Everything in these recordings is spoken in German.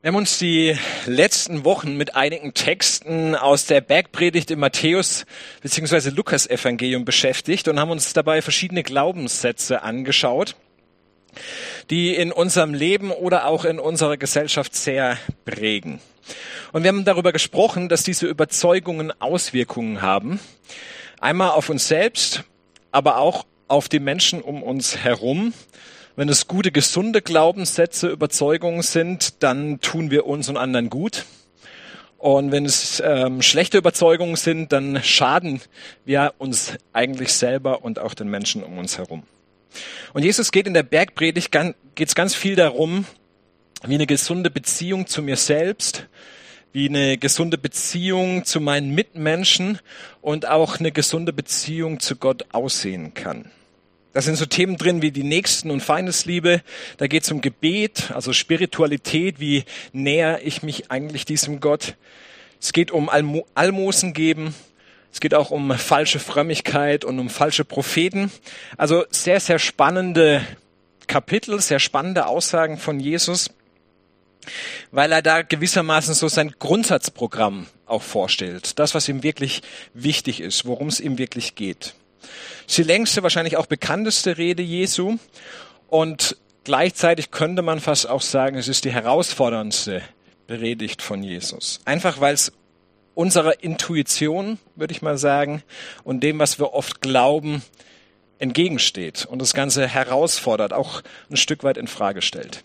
Wir haben uns die letzten Wochen mit einigen Texten aus der Bergpredigt im Matthäus bzw. Lukas Evangelium beschäftigt und haben uns dabei verschiedene Glaubenssätze angeschaut, die in unserem Leben oder auch in unserer Gesellschaft sehr prägen. Und wir haben darüber gesprochen, dass diese Überzeugungen Auswirkungen haben. Einmal auf uns selbst, aber auch auf die Menschen um uns herum wenn es gute, gesunde Glaubenssätze, Überzeugungen sind, dann tun wir uns und anderen gut. Und wenn es ähm, schlechte Überzeugungen sind, dann schaden wir uns eigentlich selber und auch den Menschen um uns herum. Und Jesus geht in der Bergpredigt, geht es ganz viel darum, wie eine gesunde Beziehung zu mir selbst, wie eine gesunde Beziehung zu meinen Mitmenschen und auch eine gesunde Beziehung zu Gott aussehen kann. Da sind so Themen drin wie die Nächsten- und Feindesliebe. Da geht es um Gebet, also Spiritualität. Wie näher ich mich eigentlich diesem Gott? Es geht um Almo Almosen geben. Es geht auch um falsche Frömmigkeit und um falsche Propheten. Also sehr, sehr spannende Kapitel, sehr spannende Aussagen von Jesus, weil er da gewissermaßen so sein Grundsatzprogramm auch vorstellt. Das, was ihm wirklich wichtig ist, worum es ihm wirklich geht. Ist die längste, wahrscheinlich auch bekannteste Rede Jesu. Und gleichzeitig könnte man fast auch sagen, es ist die herausforderndste Predigt von Jesus. Einfach weil es unserer Intuition, würde ich mal sagen, und dem, was wir oft glauben, entgegensteht und das Ganze herausfordert, auch ein Stück weit in Frage stellt.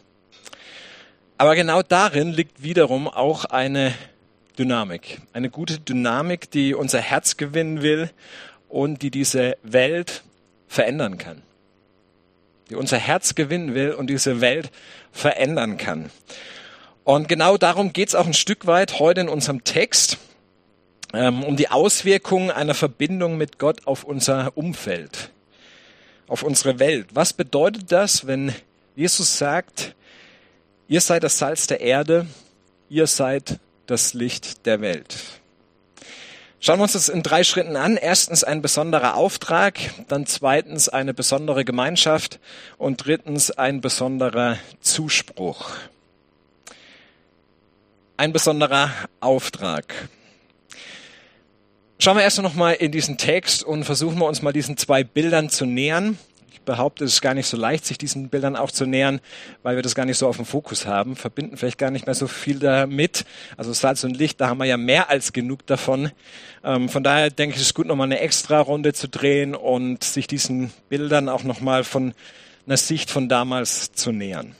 Aber genau darin liegt wiederum auch eine Dynamik, eine gute Dynamik, die unser Herz gewinnen will und die diese Welt verändern kann. Die unser Herz gewinnen will und diese Welt verändern kann. Und genau darum geht es auch ein Stück weit heute in unserem Text, ähm, um die Auswirkungen einer Verbindung mit Gott auf unser Umfeld, auf unsere Welt. Was bedeutet das, wenn Jesus sagt, ihr seid das Salz der Erde, ihr seid das Licht der Welt? Schauen wir uns das in drei Schritten an. Erstens ein besonderer Auftrag, dann zweitens eine besondere Gemeinschaft und drittens ein besonderer Zuspruch. Ein besonderer Auftrag. Schauen wir erst noch mal in diesen Text und versuchen wir uns mal diesen zwei Bildern zu nähern behaupte, es ist gar nicht so leicht, sich diesen Bildern auch zu nähern, weil wir das gar nicht so auf dem Fokus haben, verbinden vielleicht gar nicht mehr so viel damit. Also Salz und Licht, da haben wir ja mehr als genug davon. Ähm, von daher denke ich, es ist gut, nochmal eine extra Runde zu drehen und sich diesen Bildern auch nochmal von einer Sicht von damals zu nähern.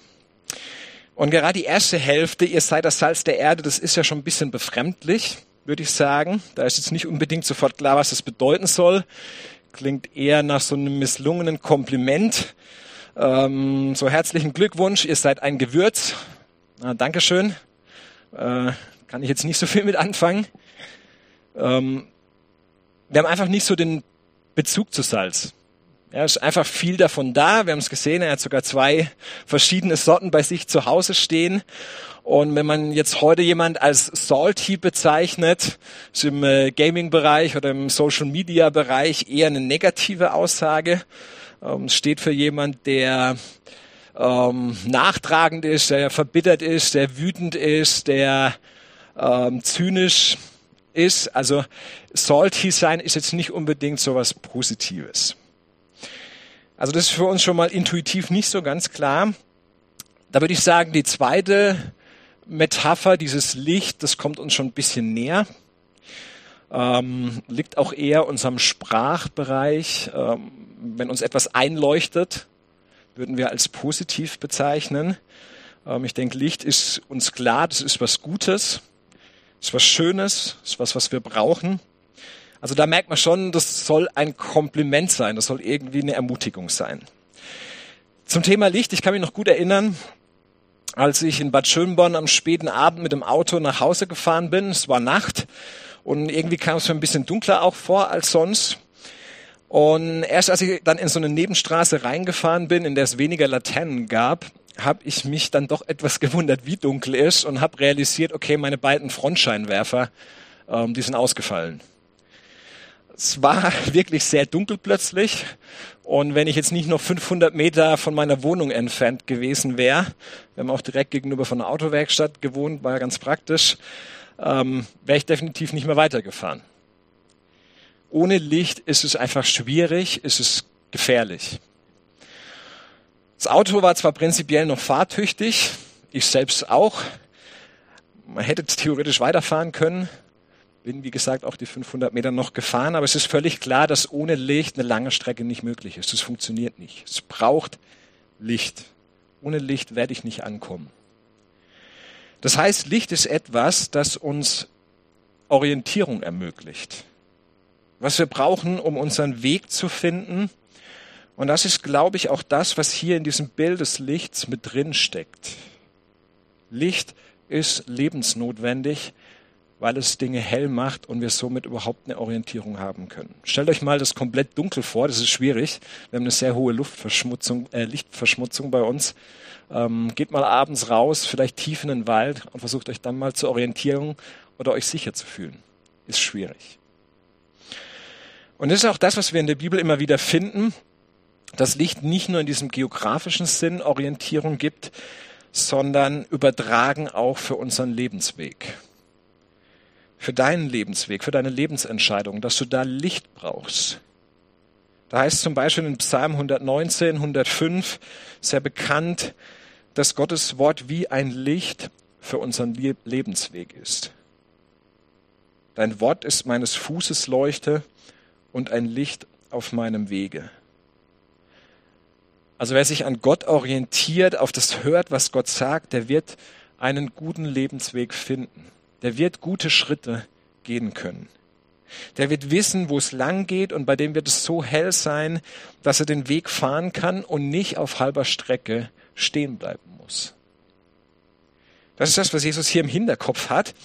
Und gerade die erste Hälfte, ihr seid das Salz der Erde, das ist ja schon ein bisschen befremdlich, würde ich sagen. Da ist jetzt nicht unbedingt sofort klar, was das bedeuten soll klingt eher nach so einem misslungenen Kompliment. Ähm, so herzlichen Glückwunsch, ihr seid ein Gewürz. Ah, Dankeschön. Äh, kann ich jetzt nicht so viel mit anfangen. Ähm, wir haben einfach nicht so den Bezug zu Salz. Ja, ist einfach viel davon da. Wir haben es gesehen, er hat sogar zwei verschiedene Sorten bei sich zu Hause stehen. Und wenn man jetzt heute jemand als salty bezeichnet, ist im äh, Gaming-Bereich oder im Social-Media-Bereich eher eine negative Aussage. Ähm, steht für jemand, der ähm, nachtragend ist, der verbittert ist, der wütend ist, der ähm, zynisch ist. Also salty sein ist jetzt nicht unbedingt so was Positives. Also das ist für uns schon mal intuitiv nicht so ganz klar. Da würde ich sagen, die zweite Metapher, dieses Licht, das kommt uns schon ein bisschen näher. Ähm, liegt auch eher unserem Sprachbereich. Ähm, wenn uns etwas einleuchtet, würden wir als positiv bezeichnen. Ähm, ich denke, Licht ist uns klar, das ist was Gutes, ist was Schönes, ist was, was wir brauchen. Also da merkt man schon, das soll ein Kompliment sein, das soll irgendwie eine Ermutigung sein. Zum Thema Licht, ich kann mich noch gut erinnern, als ich in Bad Schönborn am späten Abend mit dem Auto nach Hause gefahren bin. Es war Nacht und irgendwie kam es mir ein bisschen dunkler auch vor als sonst. Und erst als ich dann in so eine Nebenstraße reingefahren bin, in der es weniger Laternen gab, habe ich mich dann doch etwas gewundert, wie dunkel ist und habe realisiert, okay, meine beiden Frontscheinwerfer, ähm, die sind ausgefallen. Es war wirklich sehr dunkel plötzlich. Und wenn ich jetzt nicht noch 500 Meter von meiner Wohnung entfernt gewesen wäre, wir haben auch direkt gegenüber von der Autowerkstatt gewohnt, war ganz praktisch, ähm, wäre ich definitiv nicht mehr weitergefahren. Ohne Licht ist es einfach schwierig, ist es gefährlich. Das Auto war zwar prinzipiell noch fahrtüchtig, ich selbst auch. Man hätte theoretisch weiterfahren können, bin, wie gesagt, auch die 500 Meter noch gefahren, aber es ist völlig klar, dass ohne Licht eine lange Strecke nicht möglich ist. Das funktioniert nicht. Es braucht Licht. Ohne Licht werde ich nicht ankommen. Das heißt, Licht ist etwas, das uns Orientierung ermöglicht. Was wir brauchen, um unseren Weg zu finden. Und das ist, glaube ich, auch das, was hier in diesem Bild des Lichts mit drin steckt. Licht ist lebensnotwendig, weil es Dinge hell macht und wir somit überhaupt eine Orientierung haben können. Stellt euch mal das komplett dunkel vor, das ist schwierig. Wir haben eine sehr hohe Luftverschmutzung, äh, Lichtverschmutzung bei uns. Ähm, geht mal abends raus, vielleicht tief in den Wald und versucht euch dann mal zur Orientierung oder euch sicher zu fühlen. Ist schwierig. Und das ist auch das, was wir in der Bibel immer wieder finden, dass Licht nicht nur in diesem geografischen Sinn Orientierung gibt, sondern übertragen auch für unseren Lebensweg für deinen Lebensweg, für deine Lebensentscheidung, dass du da Licht brauchst. Da heißt zum Beispiel in Psalm 119, 105 sehr bekannt, dass Gottes Wort wie ein Licht für unseren Lebensweg ist. Dein Wort ist meines Fußes Leuchte und ein Licht auf meinem Wege. Also wer sich an Gott orientiert, auf das hört, was Gott sagt, der wird einen guten Lebensweg finden der wird gute Schritte gehen können. Der wird wissen, wo es lang geht und bei dem wird es so hell sein, dass er den Weg fahren kann und nicht auf halber Strecke stehen bleiben muss. Das ist das, was Jesus hier im Hinterkopf hat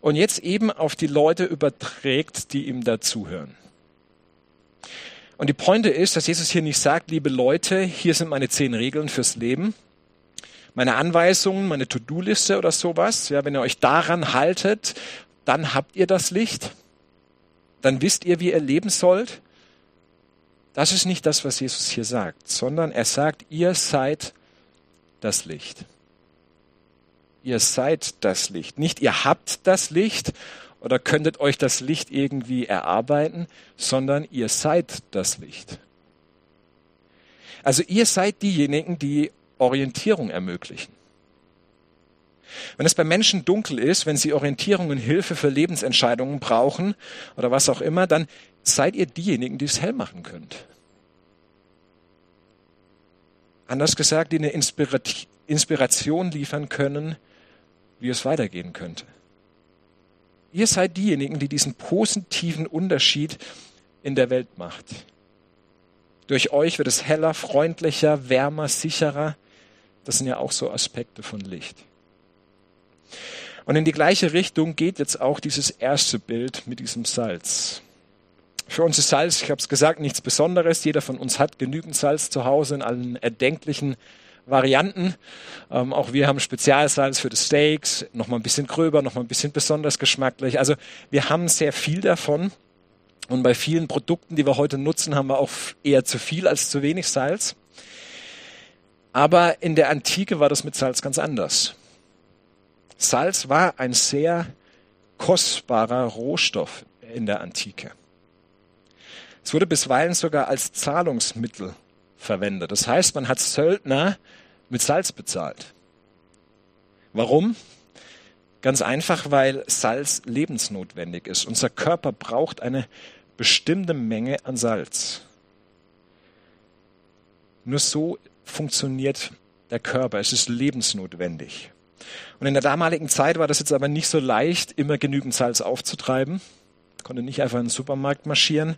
und jetzt eben auf die Leute überträgt, die ihm dazuhören. Und die Pointe ist, dass Jesus hier nicht sagt, liebe Leute, hier sind meine zehn Regeln fürs Leben, meine Anweisungen, meine To-Do-Liste oder sowas. Ja, wenn ihr euch daran haltet, dann habt ihr das Licht. Dann wisst ihr, wie ihr leben sollt. Das ist nicht das, was Jesus hier sagt, sondern er sagt, ihr seid das Licht. Ihr seid das Licht. Nicht ihr habt das Licht oder könntet euch das Licht irgendwie erarbeiten, sondern ihr seid das Licht. Also ihr seid diejenigen, die Orientierung ermöglichen. Wenn es bei Menschen dunkel ist, wenn sie Orientierung und Hilfe für Lebensentscheidungen brauchen oder was auch immer, dann seid ihr diejenigen, die es hell machen könnt. Anders gesagt, die eine Inspiration liefern können, wie es weitergehen könnte. Ihr seid diejenigen, die diesen positiven Unterschied in der Welt macht. Durch euch wird es heller, freundlicher, wärmer, sicherer. Das sind ja auch so Aspekte von Licht. Und in die gleiche Richtung geht jetzt auch dieses erste Bild mit diesem Salz. Für uns ist Salz, ich habe es gesagt, nichts Besonderes. Jeder von uns hat genügend Salz zu Hause in allen erdenklichen Varianten. Ähm, auch wir haben Spezialsalz für die Steaks, noch mal ein bisschen gröber, noch mal ein bisschen besonders geschmacklich. Also wir haben sehr viel davon. Und bei vielen Produkten, die wir heute nutzen, haben wir auch eher zu viel als zu wenig Salz. Aber in der Antike war das mit Salz ganz anders. Salz war ein sehr kostbarer Rohstoff in der Antike. Es wurde bisweilen sogar als Zahlungsmittel verwendet. Das heißt, man hat Söldner mit Salz bezahlt. Warum? Ganz einfach, weil Salz lebensnotwendig ist. Unser Körper braucht eine bestimmte Menge an Salz. Nur so funktioniert der Körper. Es ist lebensnotwendig. Und in der damaligen Zeit war das jetzt aber nicht so leicht, immer genügend Salz aufzutreiben. Konnte nicht einfach in den Supermarkt marschieren,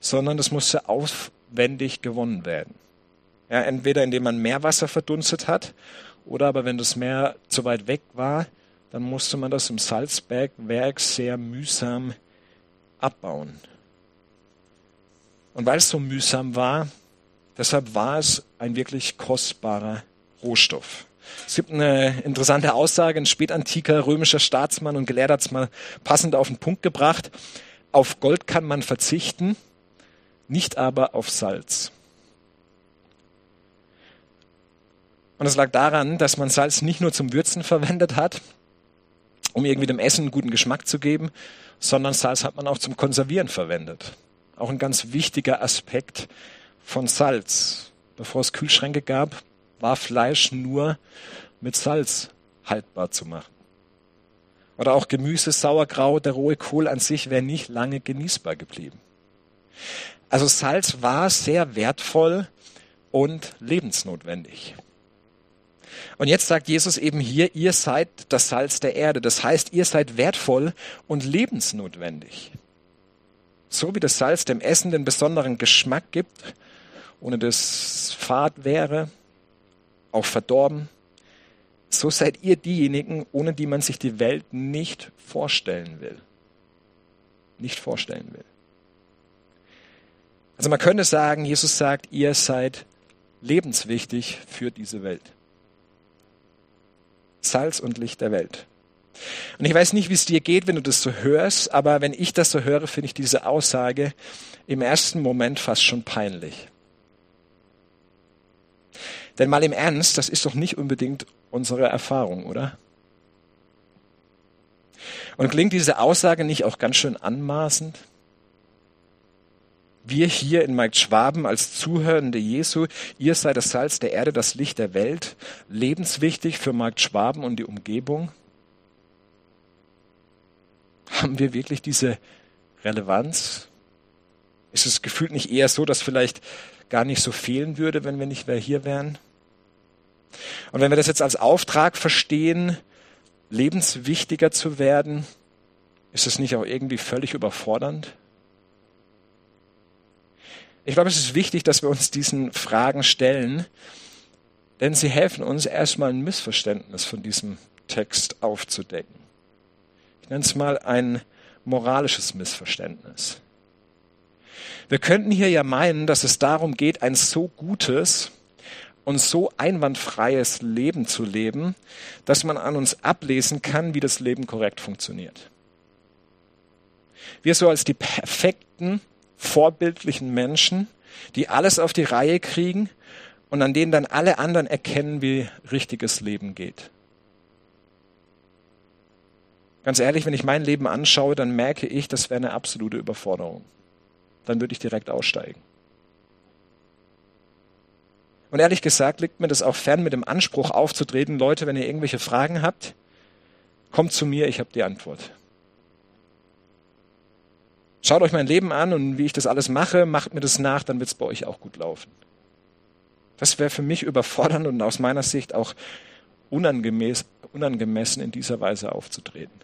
sondern das musste aufwendig gewonnen werden. Ja, entweder indem man Meerwasser verdunstet hat, oder aber wenn das Meer zu weit weg war, dann musste man das im Salzbergwerk sehr mühsam abbauen. Und weil es so mühsam war, Deshalb war es ein wirklich kostbarer Rohstoff. Es gibt eine interessante Aussage, ein spätantiker römischer Staatsmann und Gelehrter hat es mal passend auf den Punkt gebracht. Auf Gold kann man verzichten, nicht aber auf Salz. Und es lag daran, dass man Salz nicht nur zum Würzen verwendet hat, um irgendwie dem Essen einen guten Geschmack zu geben, sondern Salz hat man auch zum Konservieren verwendet. Auch ein ganz wichtiger Aspekt von Salz. Bevor es Kühlschränke gab, war Fleisch nur mit Salz haltbar zu machen. Oder auch Gemüse, Sauerkraut, der rohe Kohl an sich wäre nicht lange genießbar geblieben. Also Salz war sehr wertvoll und lebensnotwendig. Und jetzt sagt Jesus eben hier, ihr seid das Salz der Erde. Das heißt, ihr seid wertvoll und lebensnotwendig. So wie das Salz dem Essen den besonderen Geschmack gibt, ohne das fad wäre, auch verdorben, so seid ihr diejenigen, ohne die man sich die Welt nicht vorstellen will. Nicht vorstellen will. Also man könnte sagen, Jesus sagt, ihr seid lebenswichtig für diese Welt. Salz und Licht der Welt. Und ich weiß nicht, wie es dir geht, wenn du das so hörst, aber wenn ich das so höre, finde ich diese Aussage im ersten Moment fast schon peinlich. Denn mal im Ernst, das ist doch nicht unbedingt unsere Erfahrung, oder? Und klingt diese Aussage nicht auch ganz schön anmaßend? Wir hier in Mike Schwaben als Zuhörende Jesu, ihr seid das Salz der Erde, das Licht der Welt, lebenswichtig für Mike Schwaben und die Umgebung. Haben wir wirklich diese Relevanz? Ist es gefühlt nicht eher so, dass vielleicht gar nicht so fehlen würde, wenn wir nicht mehr hier wären? Und wenn wir das jetzt als Auftrag verstehen, lebenswichtiger zu werden, ist es nicht auch irgendwie völlig überfordernd? Ich glaube, es ist wichtig, dass wir uns diesen Fragen stellen, denn sie helfen uns erstmal ein Missverständnis von diesem Text aufzudecken. Ich nenne es mal ein moralisches Missverständnis. Wir könnten hier ja meinen, dass es darum geht, ein so gutes und so einwandfreies Leben zu leben, dass man an uns ablesen kann, wie das Leben korrekt funktioniert. Wir so als die perfekten, vorbildlichen Menschen, die alles auf die Reihe kriegen und an denen dann alle anderen erkennen, wie richtiges Leben geht. Ganz ehrlich, wenn ich mein Leben anschaue, dann merke ich, das wäre eine absolute Überforderung. Dann würde ich direkt aussteigen. Und ehrlich gesagt liegt mir das auch fern, mit dem Anspruch aufzutreten, Leute, wenn ihr irgendwelche Fragen habt, kommt zu mir, ich habe die Antwort. Schaut euch mein Leben an und wie ich das alles mache, macht mir das nach, dann wird es bei euch auch gut laufen. Das wäre für mich überfordernd und aus meiner Sicht auch unangemessen in dieser Weise aufzutreten.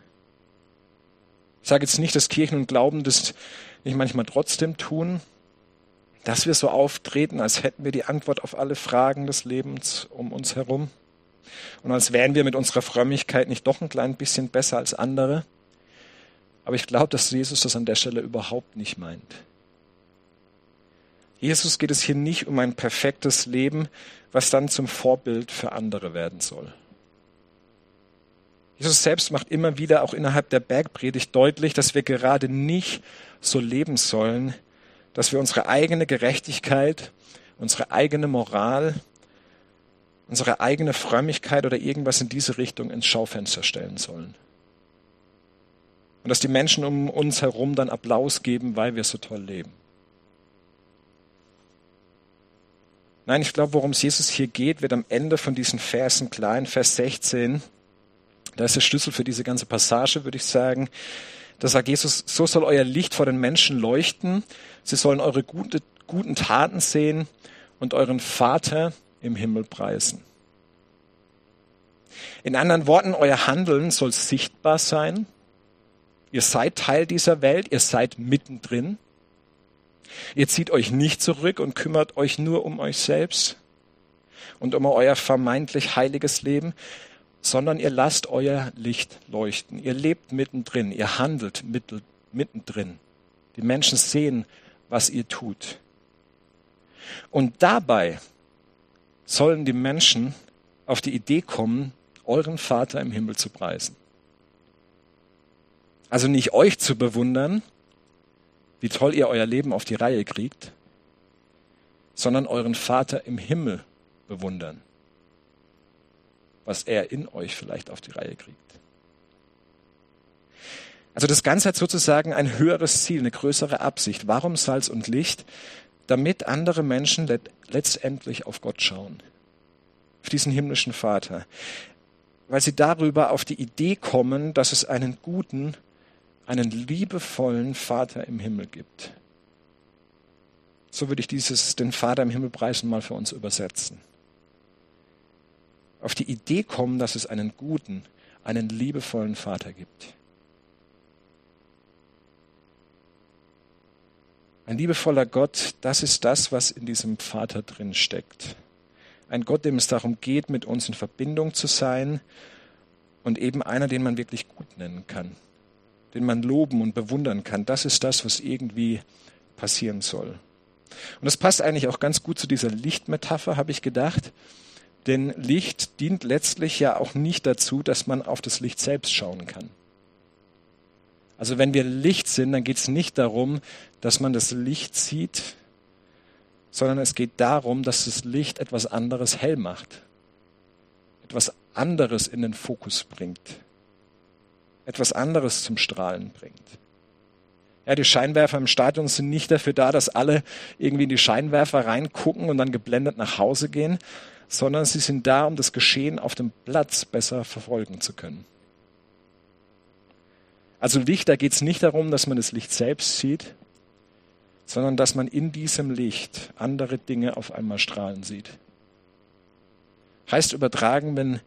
Ich sage jetzt nicht, dass Kirchen und Glauben das nicht manchmal trotzdem tun, dass wir so auftreten, als hätten wir die Antwort auf alle Fragen des Lebens um uns herum und als wären wir mit unserer Frömmigkeit nicht doch ein klein bisschen besser als andere. Aber ich glaube, dass Jesus das an der Stelle überhaupt nicht meint. Jesus geht es hier nicht um ein perfektes Leben, was dann zum Vorbild für andere werden soll. Jesus selbst macht immer wieder auch innerhalb der Bergpredigt deutlich, dass wir gerade nicht so leben sollen, dass wir unsere eigene Gerechtigkeit, unsere eigene Moral, unsere eigene Frömmigkeit oder irgendwas in diese Richtung ins Schaufenster stellen sollen. Und dass die Menschen um uns herum dann Applaus geben, weil wir so toll leben. Nein, ich glaube, worum es Jesus hier geht, wird am Ende von diesen Versen klar. In Vers 16, da ist der Schlüssel für diese ganze Passage, würde ich sagen. Da sagt Jesus, so soll euer Licht vor den Menschen leuchten. Sie sollen eure gute, guten Taten sehen und euren Vater im Himmel preisen. In anderen Worten, euer Handeln soll sichtbar sein. Ihr seid Teil dieser Welt, ihr seid mittendrin. Ihr zieht euch nicht zurück und kümmert euch nur um euch selbst und um euer vermeintlich heiliges Leben, sondern ihr lasst euer Licht leuchten. Ihr lebt mittendrin, ihr handelt mittendrin. Die Menschen sehen, was ihr tut. Und dabei sollen die Menschen auf die Idee kommen, euren Vater im Himmel zu preisen. Also nicht euch zu bewundern, wie toll ihr euer Leben auf die Reihe kriegt, sondern euren Vater im Himmel bewundern, was er in euch vielleicht auf die Reihe kriegt. Also das Ganze hat sozusagen ein höheres Ziel, eine größere Absicht. Warum Salz und Licht? Damit andere Menschen letztendlich auf Gott schauen, auf diesen himmlischen Vater, weil sie darüber auf die Idee kommen, dass es einen guten, einen liebevollen Vater im Himmel gibt. So würde ich dieses den Vater im Himmel preisen mal für uns übersetzen. Auf die Idee kommen, dass es einen guten, einen liebevollen Vater gibt. Ein liebevoller Gott, das ist das, was in diesem Vater drin steckt. Ein Gott, dem es darum geht, mit uns in Verbindung zu sein und eben einer, den man wirklich gut nennen kann, den man loben und bewundern kann. Das ist das, was irgendwie passieren soll. Und das passt eigentlich auch ganz gut zu dieser Lichtmetapher, habe ich gedacht. Denn Licht dient letztlich ja auch nicht dazu, dass man auf das Licht selbst schauen kann. Also wenn wir Licht sind, dann geht es nicht darum, dass man das Licht sieht, sondern es geht darum, dass das Licht etwas anderes hell macht, etwas anderes in den Fokus bringt, etwas anderes zum Strahlen bringt. Ja, die Scheinwerfer im Stadion sind nicht dafür da, dass alle irgendwie in die Scheinwerfer reingucken und dann geblendet nach Hause gehen, sondern sie sind da, um das Geschehen auf dem Platz besser verfolgen zu können. Also Licht, da geht es nicht darum, dass man das Licht selbst sieht, sondern dass man in diesem Licht andere Dinge auf einmal strahlen sieht. Heißt übertragen, wenn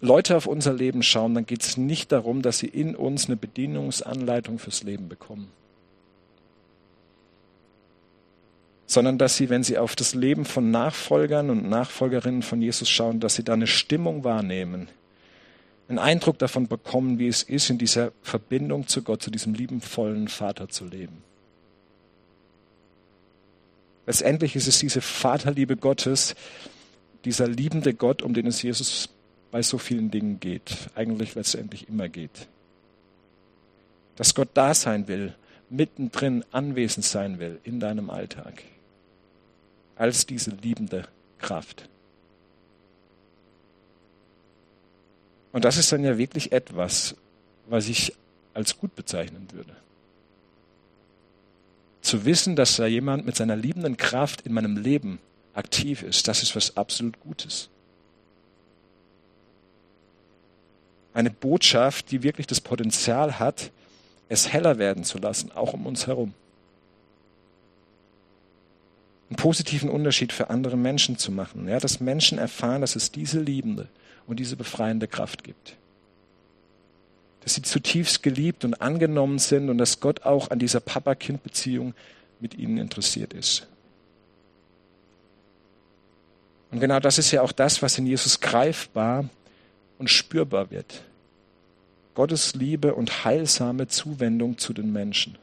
Leute auf unser Leben schauen, dann geht es nicht darum, dass sie in uns eine Bedienungsanleitung fürs Leben bekommen, sondern dass sie, wenn sie auf das Leben von Nachfolgern und Nachfolgerinnen von Jesus schauen, dass sie da eine Stimmung wahrnehmen, einen Eindruck davon bekommen, wie es ist, in dieser Verbindung zu Gott, zu diesem liebenvollen Vater zu leben. Letztendlich ist es diese Vaterliebe Gottes, dieser liebende Gott, um den es Jesus bei so vielen Dingen geht, eigentlich letztendlich immer geht. Dass Gott da sein will, mittendrin anwesend sein will in deinem Alltag, als diese liebende Kraft. Und das ist dann ja wirklich etwas, was ich als gut bezeichnen würde. Zu wissen, dass da jemand mit seiner liebenden Kraft in meinem Leben aktiv ist, das ist was absolut Gutes. Eine Botschaft, die wirklich das Potenzial hat, es heller werden zu lassen, auch um uns herum. Einen positiven Unterschied für andere Menschen zu machen. Ja, dass Menschen erfahren, dass es diese liebende, und diese befreiende Kraft gibt. Dass sie zutiefst geliebt und angenommen sind und dass Gott auch an dieser Papa-Kind-Beziehung mit ihnen interessiert ist. Und genau das ist ja auch das, was in Jesus greifbar und spürbar wird. Gottes Liebe und heilsame Zuwendung zu den Menschen.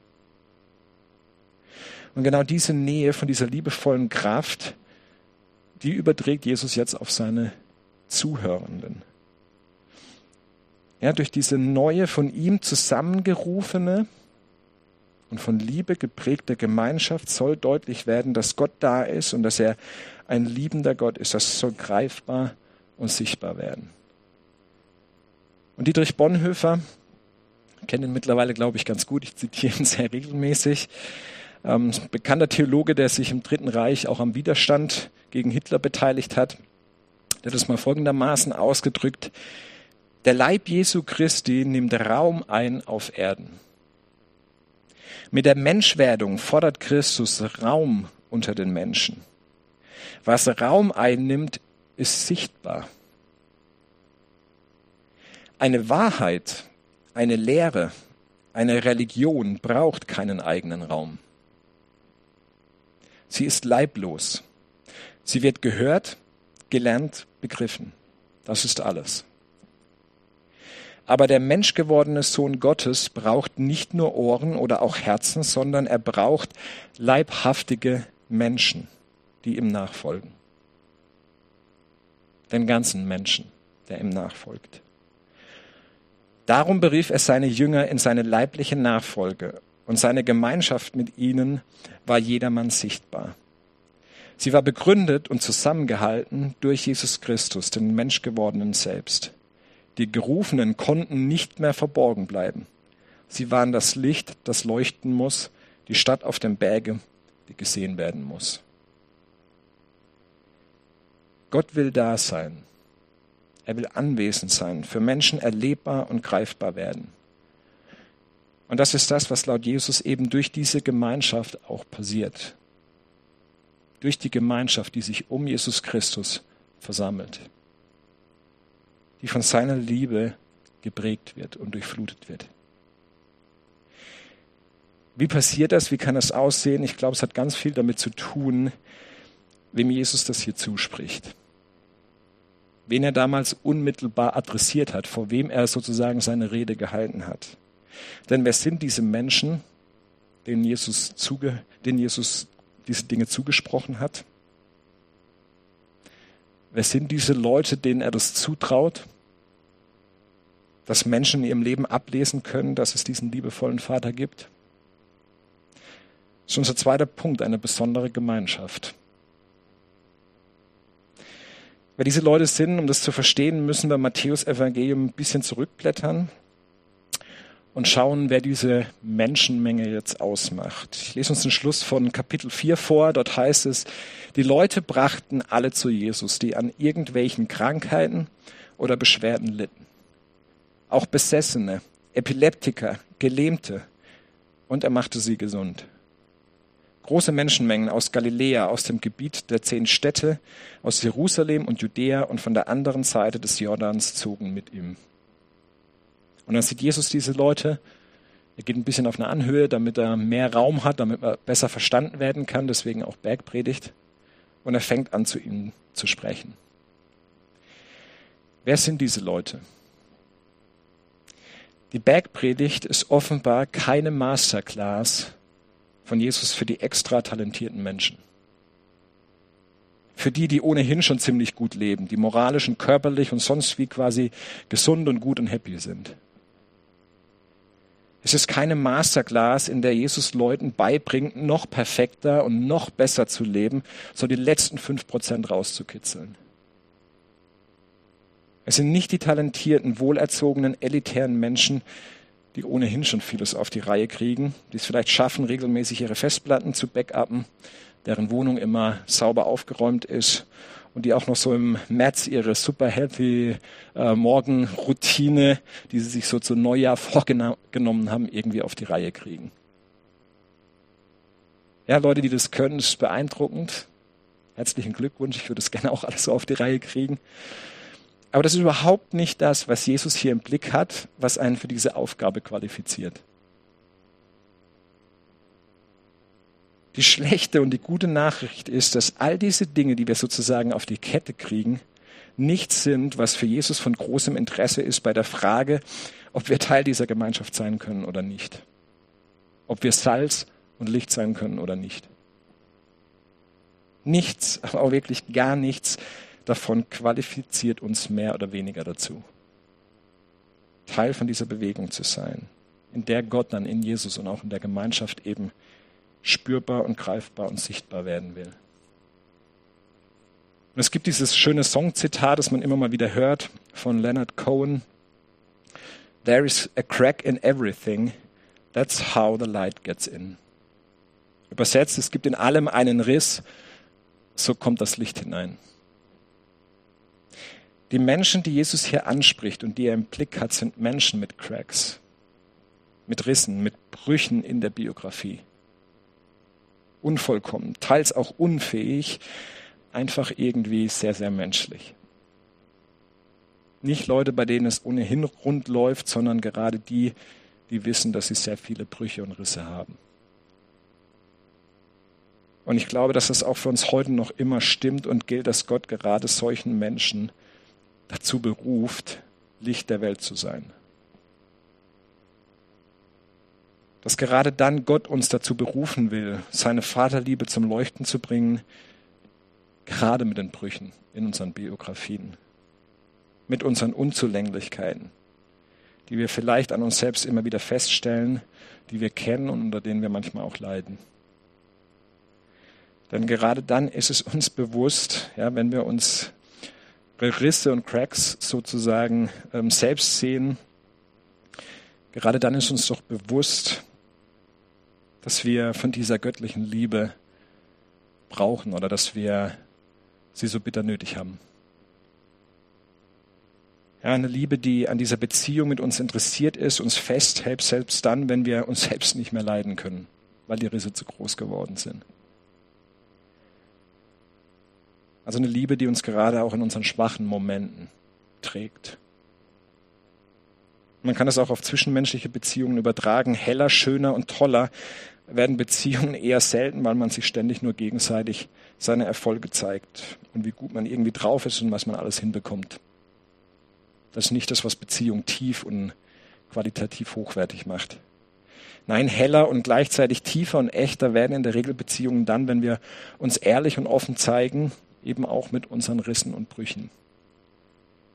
Und genau diese Nähe von dieser liebevollen Kraft, die überträgt Jesus jetzt auf seine Zuhörenden. Ja, durch diese neue, von ihm zusammengerufene und von Liebe geprägte Gemeinschaft soll deutlich werden, dass Gott da ist und dass er ein liebender Gott ist. Das soll greifbar und sichtbar werden. Und Dietrich Bonhoeffer, kenne ihn mittlerweile, glaube ich, ganz gut, ich zitiere ihn sehr regelmäßig, ähm, bekannter Theologe, der sich im Dritten Reich auch am Widerstand gegen Hitler beteiligt hat, der hat es mal folgendermaßen ausgedrückt. Der Leib Jesu Christi nimmt Raum ein auf Erden. Mit der Menschwerdung fordert Christus Raum unter den Menschen. Was Raum einnimmt, ist sichtbar. Eine Wahrheit, eine Lehre, eine Religion braucht keinen eigenen Raum. Sie ist leiblos. Sie wird gehört, gelernt, begriffen. Das ist alles. Aber der menschgewordene Sohn Gottes braucht nicht nur Ohren oder auch Herzen, sondern er braucht leibhaftige Menschen, die ihm nachfolgen. Den ganzen Menschen, der ihm nachfolgt. Darum berief er seine Jünger in seine leibliche Nachfolge und seine Gemeinschaft mit ihnen war jedermann sichtbar. Sie war begründet und zusammengehalten durch Jesus Christus, den Menschgewordenen selbst. Die Gerufenen konnten nicht mehr verborgen bleiben. Sie waren das Licht, das leuchten muss, die Stadt auf dem Berge, die gesehen werden muss. Gott will da sein. Er will anwesend sein, für Menschen erlebbar und greifbar werden. Und das ist das, was laut Jesus eben durch diese Gemeinschaft auch passiert. Durch die Gemeinschaft, die sich um Jesus Christus versammelt. Die von seiner Liebe geprägt wird und durchflutet wird. Wie passiert das? Wie kann das aussehen? Ich glaube, es hat ganz viel damit zu tun, wem Jesus das hier zuspricht. Wen er damals unmittelbar adressiert hat, vor wem er sozusagen seine Rede gehalten hat. Denn wer sind diese Menschen, denen Jesus, zuge, denen Jesus diese Dinge zugesprochen hat? Wer sind diese Leute, denen er das zutraut? Dass Menschen in ihrem Leben ablesen können, dass es diesen liebevollen Vater gibt? Das ist unser zweiter Punkt, eine besondere Gemeinschaft. Wer diese Leute sind, um das zu verstehen, müssen wir Matthäus Evangelium ein bisschen zurückblättern und schauen, wer diese Menschenmenge jetzt ausmacht. Ich lese uns den Schluss von Kapitel 4 vor. Dort heißt es, die Leute brachten alle zu Jesus, die an irgendwelchen Krankheiten oder Beschwerden litten. Auch Besessene, Epileptiker, Gelähmte. Und er machte sie gesund. Große Menschenmengen aus Galiläa, aus dem Gebiet der zehn Städte, aus Jerusalem und Judäa und von der anderen Seite des Jordans zogen mit ihm. Und dann sieht Jesus diese Leute. Er geht ein bisschen auf eine Anhöhe, damit er mehr Raum hat, damit er besser verstanden werden kann, deswegen auch Bergpredigt. Und er fängt an, zu ihnen zu sprechen. Wer sind diese Leute? Die Bergpredigt ist offenbar keine Masterclass von Jesus für die extra talentierten Menschen. Für die, die ohnehin schon ziemlich gut leben, die moralisch und körperlich und sonst wie quasi gesund und gut und happy sind. Es ist keine Masterclass, in der Jesus Leuten beibringt, noch perfekter und noch besser zu leben, so die letzten fünf Prozent rauszukitzeln. Es sind nicht die talentierten, wohlerzogenen, elitären Menschen, die ohnehin schon vieles auf die Reihe kriegen, die es vielleicht schaffen, regelmäßig ihre Festplatten zu backuppen, deren Wohnung immer sauber aufgeräumt ist und die auch noch so im März ihre super healthy äh, Morgenroutine, die sie sich so zu Neujahr vorgenommen haben, irgendwie auf die Reihe kriegen. Ja, Leute, die das können, ist beeindruckend. Herzlichen Glückwunsch, ich würde es gerne auch alles so auf die Reihe kriegen. Aber das ist überhaupt nicht das, was Jesus hier im Blick hat, was einen für diese Aufgabe qualifiziert. Die schlechte und die gute Nachricht ist, dass all diese Dinge, die wir sozusagen auf die Kette kriegen, nichts sind, was für Jesus von großem Interesse ist bei der Frage, ob wir Teil dieser Gemeinschaft sein können oder nicht. Ob wir Salz und Licht sein können oder nicht. Nichts, aber auch wirklich gar nichts davon qualifiziert uns mehr oder weniger dazu. Teil von dieser Bewegung zu sein, in der Gott dann in Jesus und auch in der Gemeinschaft eben spürbar und greifbar und sichtbar werden will. Und es gibt dieses schöne Songzitat, das man immer mal wieder hört, von Leonard Cohen. There is a crack in everything. That's how the light gets in. Übersetzt, es gibt in allem einen Riss, so kommt das Licht hinein. Die Menschen, die Jesus hier anspricht und die er im Blick hat, sind Menschen mit Cracks, mit Rissen, mit Brüchen in der Biografie unvollkommen, teils auch unfähig, einfach irgendwie sehr, sehr menschlich. Nicht Leute, bei denen es ohnehin rund läuft, sondern gerade die, die wissen, dass sie sehr viele Brüche und Risse haben. Und ich glaube, dass es auch für uns heute noch immer stimmt und gilt, dass Gott gerade solchen Menschen dazu beruft, Licht der Welt zu sein. Dass gerade dann Gott uns dazu berufen will, seine Vaterliebe zum Leuchten zu bringen, gerade mit den Brüchen in unseren Biografien, mit unseren Unzulänglichkeiten, die wir vielleicht an uns selbst immer wieder feststellen, die wir kennen und unter denen wir manchmal auch leiden. Denn gerade dann ist es uns bewusst, ja, wenn wir uns Risse und Cracks sozusagen ähm, selbst sehen, gerade dann ist uns doch bewusst, dass wir von dieser göttlichen Liebe brauchen oder dass wir sie so bitter nötig haben. Ja, eine Liebe, die an dieser Beziehung mit uns interessiert ist, uns festhält, selbst dann, wenn wir uns selbst nicht mehr leiden können, weil die Risse zu groß geworden sind. Also eine Liebe, die uns gerade auch in unseren schwachen Momenten trägt. Man kann das auch auf zwischenmenschliche Beziehungen übertragen. Heller, schöner und toller werden Beziehungen eher selten, weil man sich ständig nur gegenseitig seine Erfolge zeigt und wie gut man irgendwie drauf ist und was man alles hinbekommt. Das ist nicht das, was Beziehung tief und qualitativ hochwertig macht. Nein, heller und gleichzeitig tiefer und echter werden in der Regel Beziehungen dann, wenn wir uns ehrlich und offen zeigen eben auch mit unseren Rissen und Brüchen.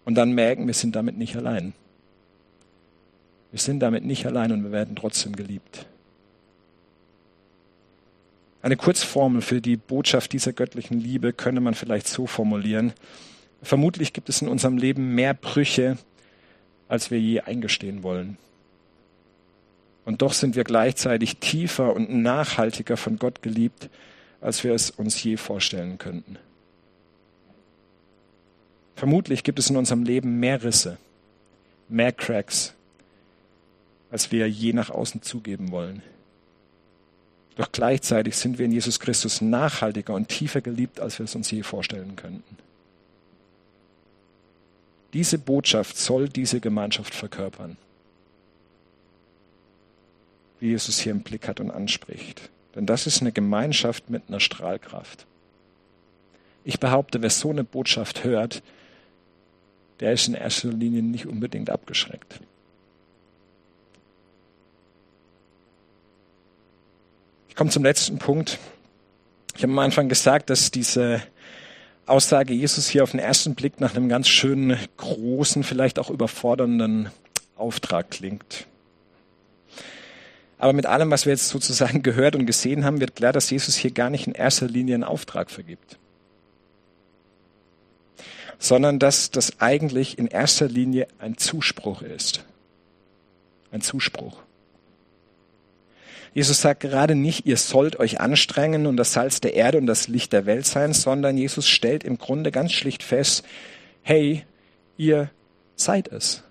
Und dann merken, wir sind damit nicht allein. Wir sind damit nicht allein und wir werden trotzdem geliebt. Eine Kurzformel für die Botschaft dieser göttlichen Liebe könne man vielleicht so formulieren. Vermutlich gibt es in unserem Leben mehr Brüche, als wir je eingestehen wollen. Und doch sind wir gleichzeitig tiefer und nachhaltiger von Gott geliebt, als wir es uns je vorstellen könnten. Vermutlich gibt es in unserem Leben mehr Risse, mehr Cracks, als wir je nach außen zugeben wollen. Doch gleichzeitig sind wir in Jesus Christus nachhaltiger und tiefer geliebt, als wir es uns je vorstellen könnten. Diese Botschaft soll diese Gemeinschaft verkörpern, wie Jesus hier im Blick hat und anspricht. Denn das ist eine Gemeinschaft mit einer Strahlkraft. Ich behaupte, wer so eine Botschaft hört, der ist in erster Linie nicht unbedingt abgeschreckt. Ich komme zum letzten Punkt. Ich habe am Anfang gesagt, dass diese Aussage Jesus hier auf den ersten Blick nach einem ganz schönen, großen, vielleicht auch überfordernden Auftrag klingt. Aber mit allem, was wir jetzt sozusagen gehört und gesehen haben, wird klar, dass Jesus hier gar nicht in erster Linie einen Auftrag vergibt sondern dass das eigentlich in erster Linie ein Zuspruch ist. Ein Zuspruch. Jesus sagt gerade nicht, ihr sollt euch anstrengen und das Salz der Erde und das Licht der Welt sein, sondern Jesus stellt im Grunde ganz schlicht fest, hey, ihr seid es.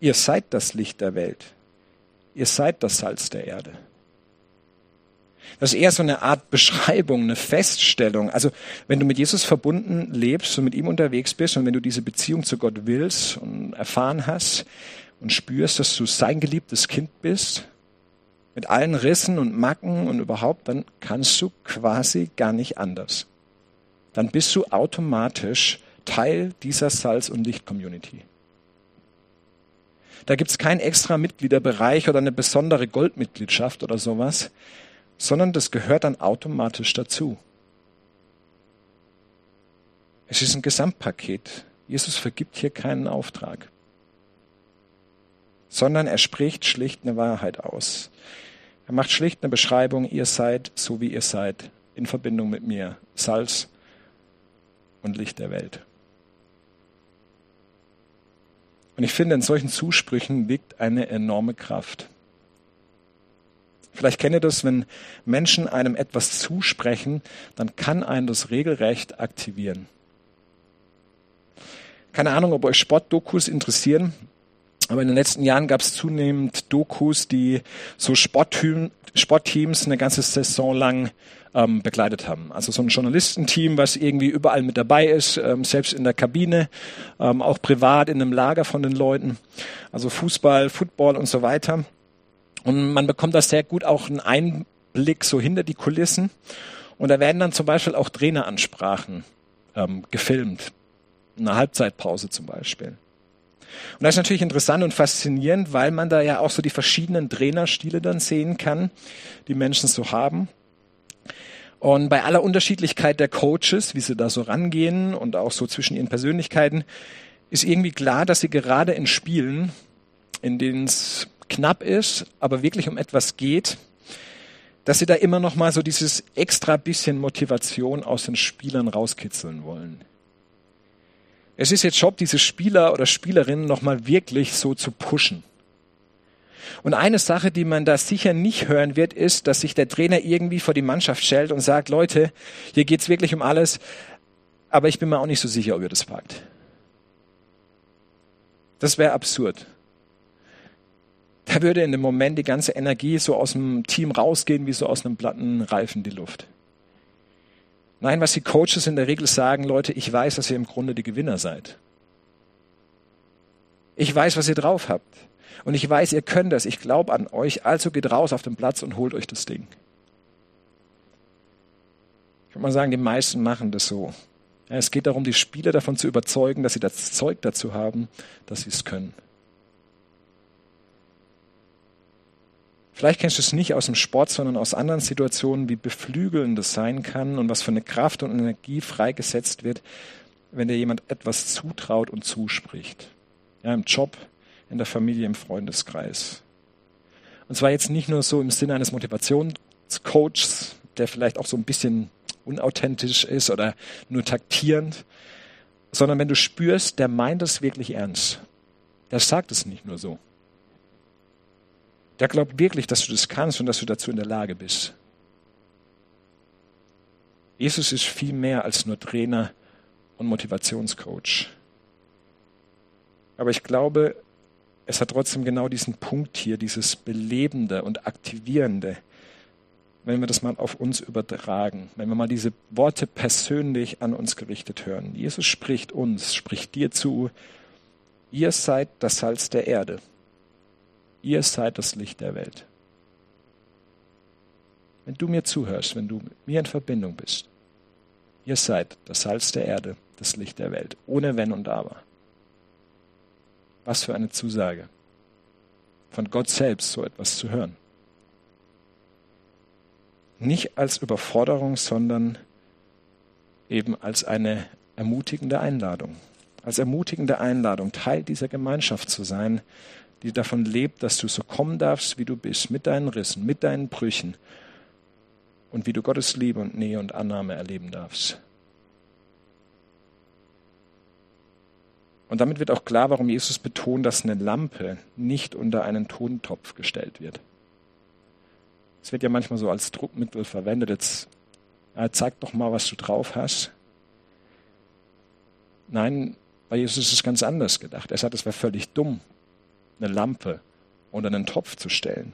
Ihr seid das Licht der Welt. Ihr seid das Salz der Erde. Das ist eher so eine Art Beschreibung, eine Feststellung. Also wenn du mit Jesus verbunden lebst und mit ihm unterwegs bist und wenn du diese Beziehung zu Gott willst und erfahren hast und spürst, dass du sein geliebtes Kind bist, mit allen Rissen und Macken und überhaupt, dann kannst du quasi gar nicht anders. Dann bist du automatisch Teil dieser Salz- und Licht-Community. Da gibt's keinen extra Mitgliederbereich oder eine besondere Goldmitgliedschaft oder sowas, sondern das gehört dann automatisch dazu. Es ist ein Gesamtpaket. Jesus vergibt hier keinen Auftrag, sondern er spricht schlicht eine Wahrheit aus. Er macht schlicht eine Beschreibung, ihr seid so wie ihr seid, in Verbindung mit mir, Salz und Licht der Welt. Und ich finde, in solchen Zusprüchen liegt eine enorme Kraft. Vielleicht kennt ihr das, wenn Menschen einem etwas zusprechen, dann kann einen das regelrecht aktivieren. Keine Ahnung, ob euch Sportdokus interessieren, aber in den letzten Jahren gab es zunehmend Dokus, die so Sportteams eine ganze Saison lang ähm, begleitet haben. Also so ein Journalistenteam, was irgendwie überall mit dabei ist, ähm, selbst in der Kabine, ähm, auch privat in einem Lager von den Leuten. Also Fußball, Football und so weiter. Und man bekommt da sehr gut auch einen Einblick so hinter die Kulissen. Und da werden dann zum Beispiel auch Traineransprachen ähm, gefilmt. Eine Halbzeitpause zum Beispiel. Und das ist natürlich interessant und faszinierend, weil man da ja auch so die verschiedenen Trainerstile dann sehen kann, die Menschen so haben. Und bei aller Unterschiedlichkeit der Coaches, wie sie da so rangehen und auch so zwischen ihren Persönlichkeiten, ist irgendwie klar, dass sie gerade in Spielen, in denen es knapp ist, aber wirklich um etwas geht, dass sie da immer noch mal so dieses extra bisschen Motivation aus den Spielern rauskitzeln wollen. Es ist jetzt Job, diese Spieler oder Spielerinnen noch mal wirklich so zu pushen. Und eine Sache, die man da sicher nicht hören wird, ist, dass sich der Trainer irgendwie vor die Mannschaft stellt und sagt, Leute, hier geht's wirklich um alles, aber ich bin mir auch nicht so sicher, ob ihr das packt. Das wäre absurd. Da würde in dem Moment die ganze Energie so aus dem Team rausgehen, wie so aus einem platten Reifen die Luft. Nein, was die Coaches in der Regel sagen, Leute, ich weiß, dass ihr im Grunde die Gewinner seid. Ich weiß, was ihr drauf habt. Und ich weiß, ihr könnt das. Ich glaube an euch. Also geht raus auf den Platz und holt euch das Ding. Ich würde mal sagen, die meisten machen das so. Es geht darum, die Spieler davon zu überzeugen, dass sie das Zeug dazu haben, dass sie es können. Vielleicht kennst du es nicht aus dem Sport, sondern aus anderen Situationen, wie beflügelnd das sein kann und was für eine Kraft und Energie freigesetzt wird, wenn dir jemand etwas zutraut und zuspricht. Ja, im Job, in der Familie, im Freundeskreis. Und zwar jetzt nicht nur so im Sinne eines Motivationscoaches, der vielleicht auch so ein bisschen unauthentisch ist oder nur taktierend, sondern wenn du spürst, der meint es wirklich ernst. Der sagt es nicht nur so. Der glaubt wirklich, dass du das kannst und dass du dazu in der Lage bist. Jesus ist viel mehr als nur Trainer und Motivationscoach. Aber ich glaube, es hat trotzdem genau diesen Punkt hier, dieses Belebende und Aktivierende, wenn wir das mal auf uns übertragen, wenn wir mal diese Worte persönlich an uns gerichtet hören. Jesus spricht uns, spricht dir zu, ihr seid das Salz der Erde, ihr seid das Licht der Welt. Wenn du mir zuhörst, wenn du mit mir in Verbindung bist, ihr seid das Salz der Erde, das Licht der Welt, ohne Wenn und Aber. Was für eine Zusage. Von Gott selbst so etwas zu hören. Nicht als Überforderung, sondern eben als eine ermutigende Einladung. Als ermutigende Einladung, Teil dieser Gemeinschaft zu sein, die davon lebt, dass du so kommen darfst, wie du bist, mit deinen Rissen, mit deinen Brüchen und wie du Gottes Liebe und Nähe und Annahme erleben darfst. Und damit wird auch klar, warum Jesus betont, dass eine Lampe nicht unter einen Tontopf gestellt wird. Es wird ja manchmal so als Druckmittel verwendet. Jetzt ja, zeig doch mal, was du drauf hast. Nein, bei Jesus ist es ganz anders gedacht. Er sagt, es wäre völlig dumm, eine Lampe unter einen Topf zu stellen.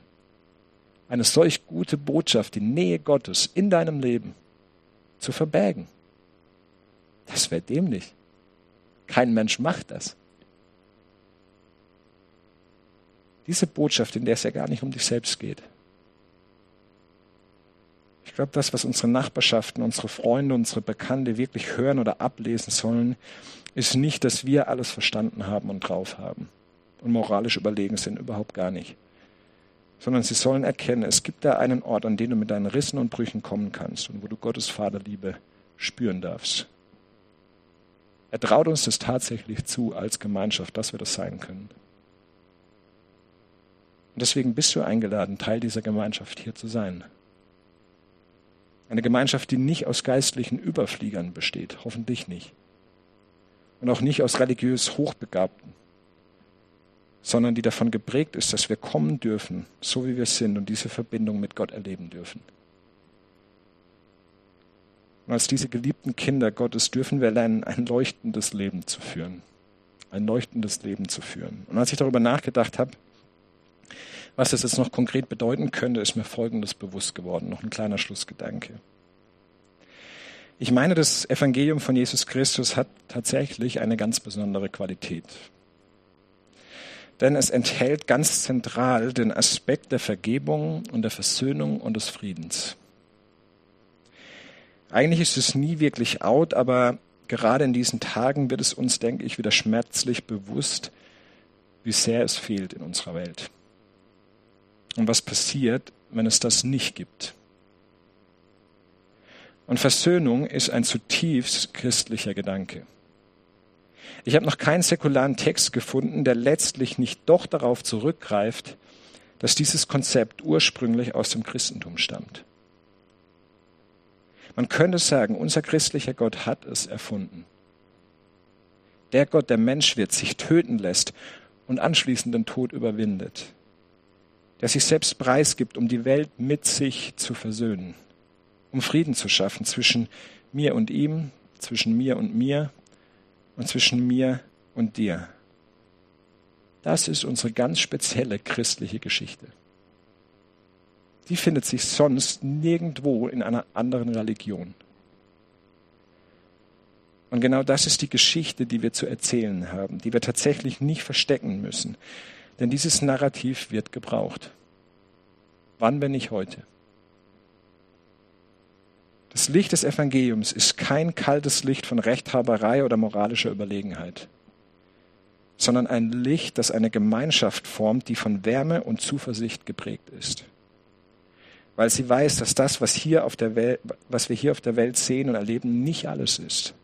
Eine solch gute Botschaft, die Nähe Gottes in deinem Leben zu verbergen. Das wäre dämlich. Kein Mensch macht das. Diese Botschaft, in der es ja gar nicht um dich selbst geht. Ich glaube, das, was unsere Nachbarschaften, unsere Freunde, unsere Bekannte wirklich hören oder ablesen sollen, ist nicht, dass wir alles verstanden haben und drauf haben und moralisch überlegen sind, überhaupt gar nicht. Sondern sie sollen erkennen, es gibt da einen Ort, an den du mit deinen Rissen und Brüchen kommen kannst und wo du Gottes Vaterliebe spüren darfst. Er traut uns das tatsächlich zu als Gemeinschaft, dass wir das sein können. Und deswegen bist du eingeladen, Teil dieser Gemeinschaft hier zu sein. Eine Gemeinschaft, die nicht aus geistlichen Überfliegern besteht, hoffentlich nicht. Und auch nicht aus religiös Hochbegabten, sondern die davon geprägt ist, dass wir kommen dürfen, so wie wir sind und diese Verbindung mit Gott erleben dürfen. Und als diese geliebten Kinder Gottes dürfen wir lernen, ein leuchtendes Leben zu führen. Ein leuchtendes Leben zu führen. Und als ich darüber nachgedacht habe, was das jetzt noch konkret bedeuten könnte, ist mir Folgendes bewusst geworden. Noch ein kleiner Schlussgedanke. Ich meine, das Evangelium von Jesus Christus hat tatsächlich eine ganz besondere Qualität. Denn es enthält ganz zentral den Aspekt der Vergebung und der Versöhnung und des Friedens. Eigentlich ist es nie wirklich out, aber gerade in diesen Tagen wird es uns, denke ich, wieder schmerzlich bewusst, wie sehr es fehlt in unserer Welt. Und was passiert, wenn es das nicht gibt. Und Versöhnung ist ein zutiefst christlicher Gedanke. Ich habe noch keinen säkularen Text gefunden, der letztlich nicht doch darauf zurückgreift, dass dieses Konzept ursprünglich aus dem Christentum stammt. Man könnte sagen, unser christlicher Gott hat es erfunden. Der Gott, der Mensch wird, sich töten lässt und anschließend den Tod überwindet. Der sich selbst preisgibt, um die Welt mit sich zu versöhnen, um Frieden zu schaffen zwischen mir und ihm, zwischen mir und mir und zwischen mir und dir. Das ist unsere ganz spezielle christliche Geschichte. Die findet sich sonst nirgendwo in einer anderen Religion. Und genau das ist die Geschichte, die wir zu erzählen haben, die wir tatsächlich nicht verstecken müssen. Denn dieses Narrativ wird gebraucht. Wann, wenn nicht heute? Das Licht des Evangeliums ist kein kaltes Licht von Rechthaberei oder moralischer Überlegenheit sondern ein Licht, das eine Gemeinschaft formt, die von Wärme und Zuversicht geprägt ist. Weil sie weiß, dass das, was, hier auf der Welt, was wir hier auf der Welt sehen und erleben, nicht alles ist.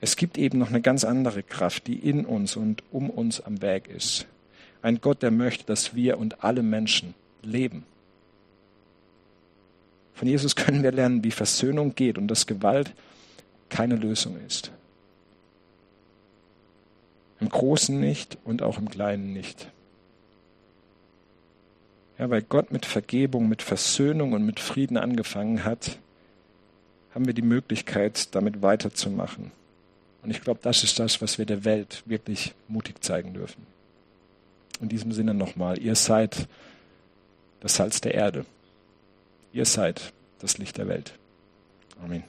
Es gibt eben noch eine ganz andere Kraft, die in uns und um uns am Werk ist. Ein Gott, der möchte, dass wir und alle Menschen leben. Von Jesus können wir lernen, wie Versöhnung geht und dass Gewalt keine Lösung ist. Im Großen nicht und auch im Kleinen nicht. Ja, weil Gott mit Vergebung, mit Versöhnung und mit Frieden angefangen hat, haben wir die Möglichkeit, damit weiterzumachen. Und ich glaube, das ist das, was wir der Welt wirklich mutig zeigen dürfen. In diesem Sinne nochmal, ihr seid das Salz der Erde. Ihr seid das Licht der Welt. Amen.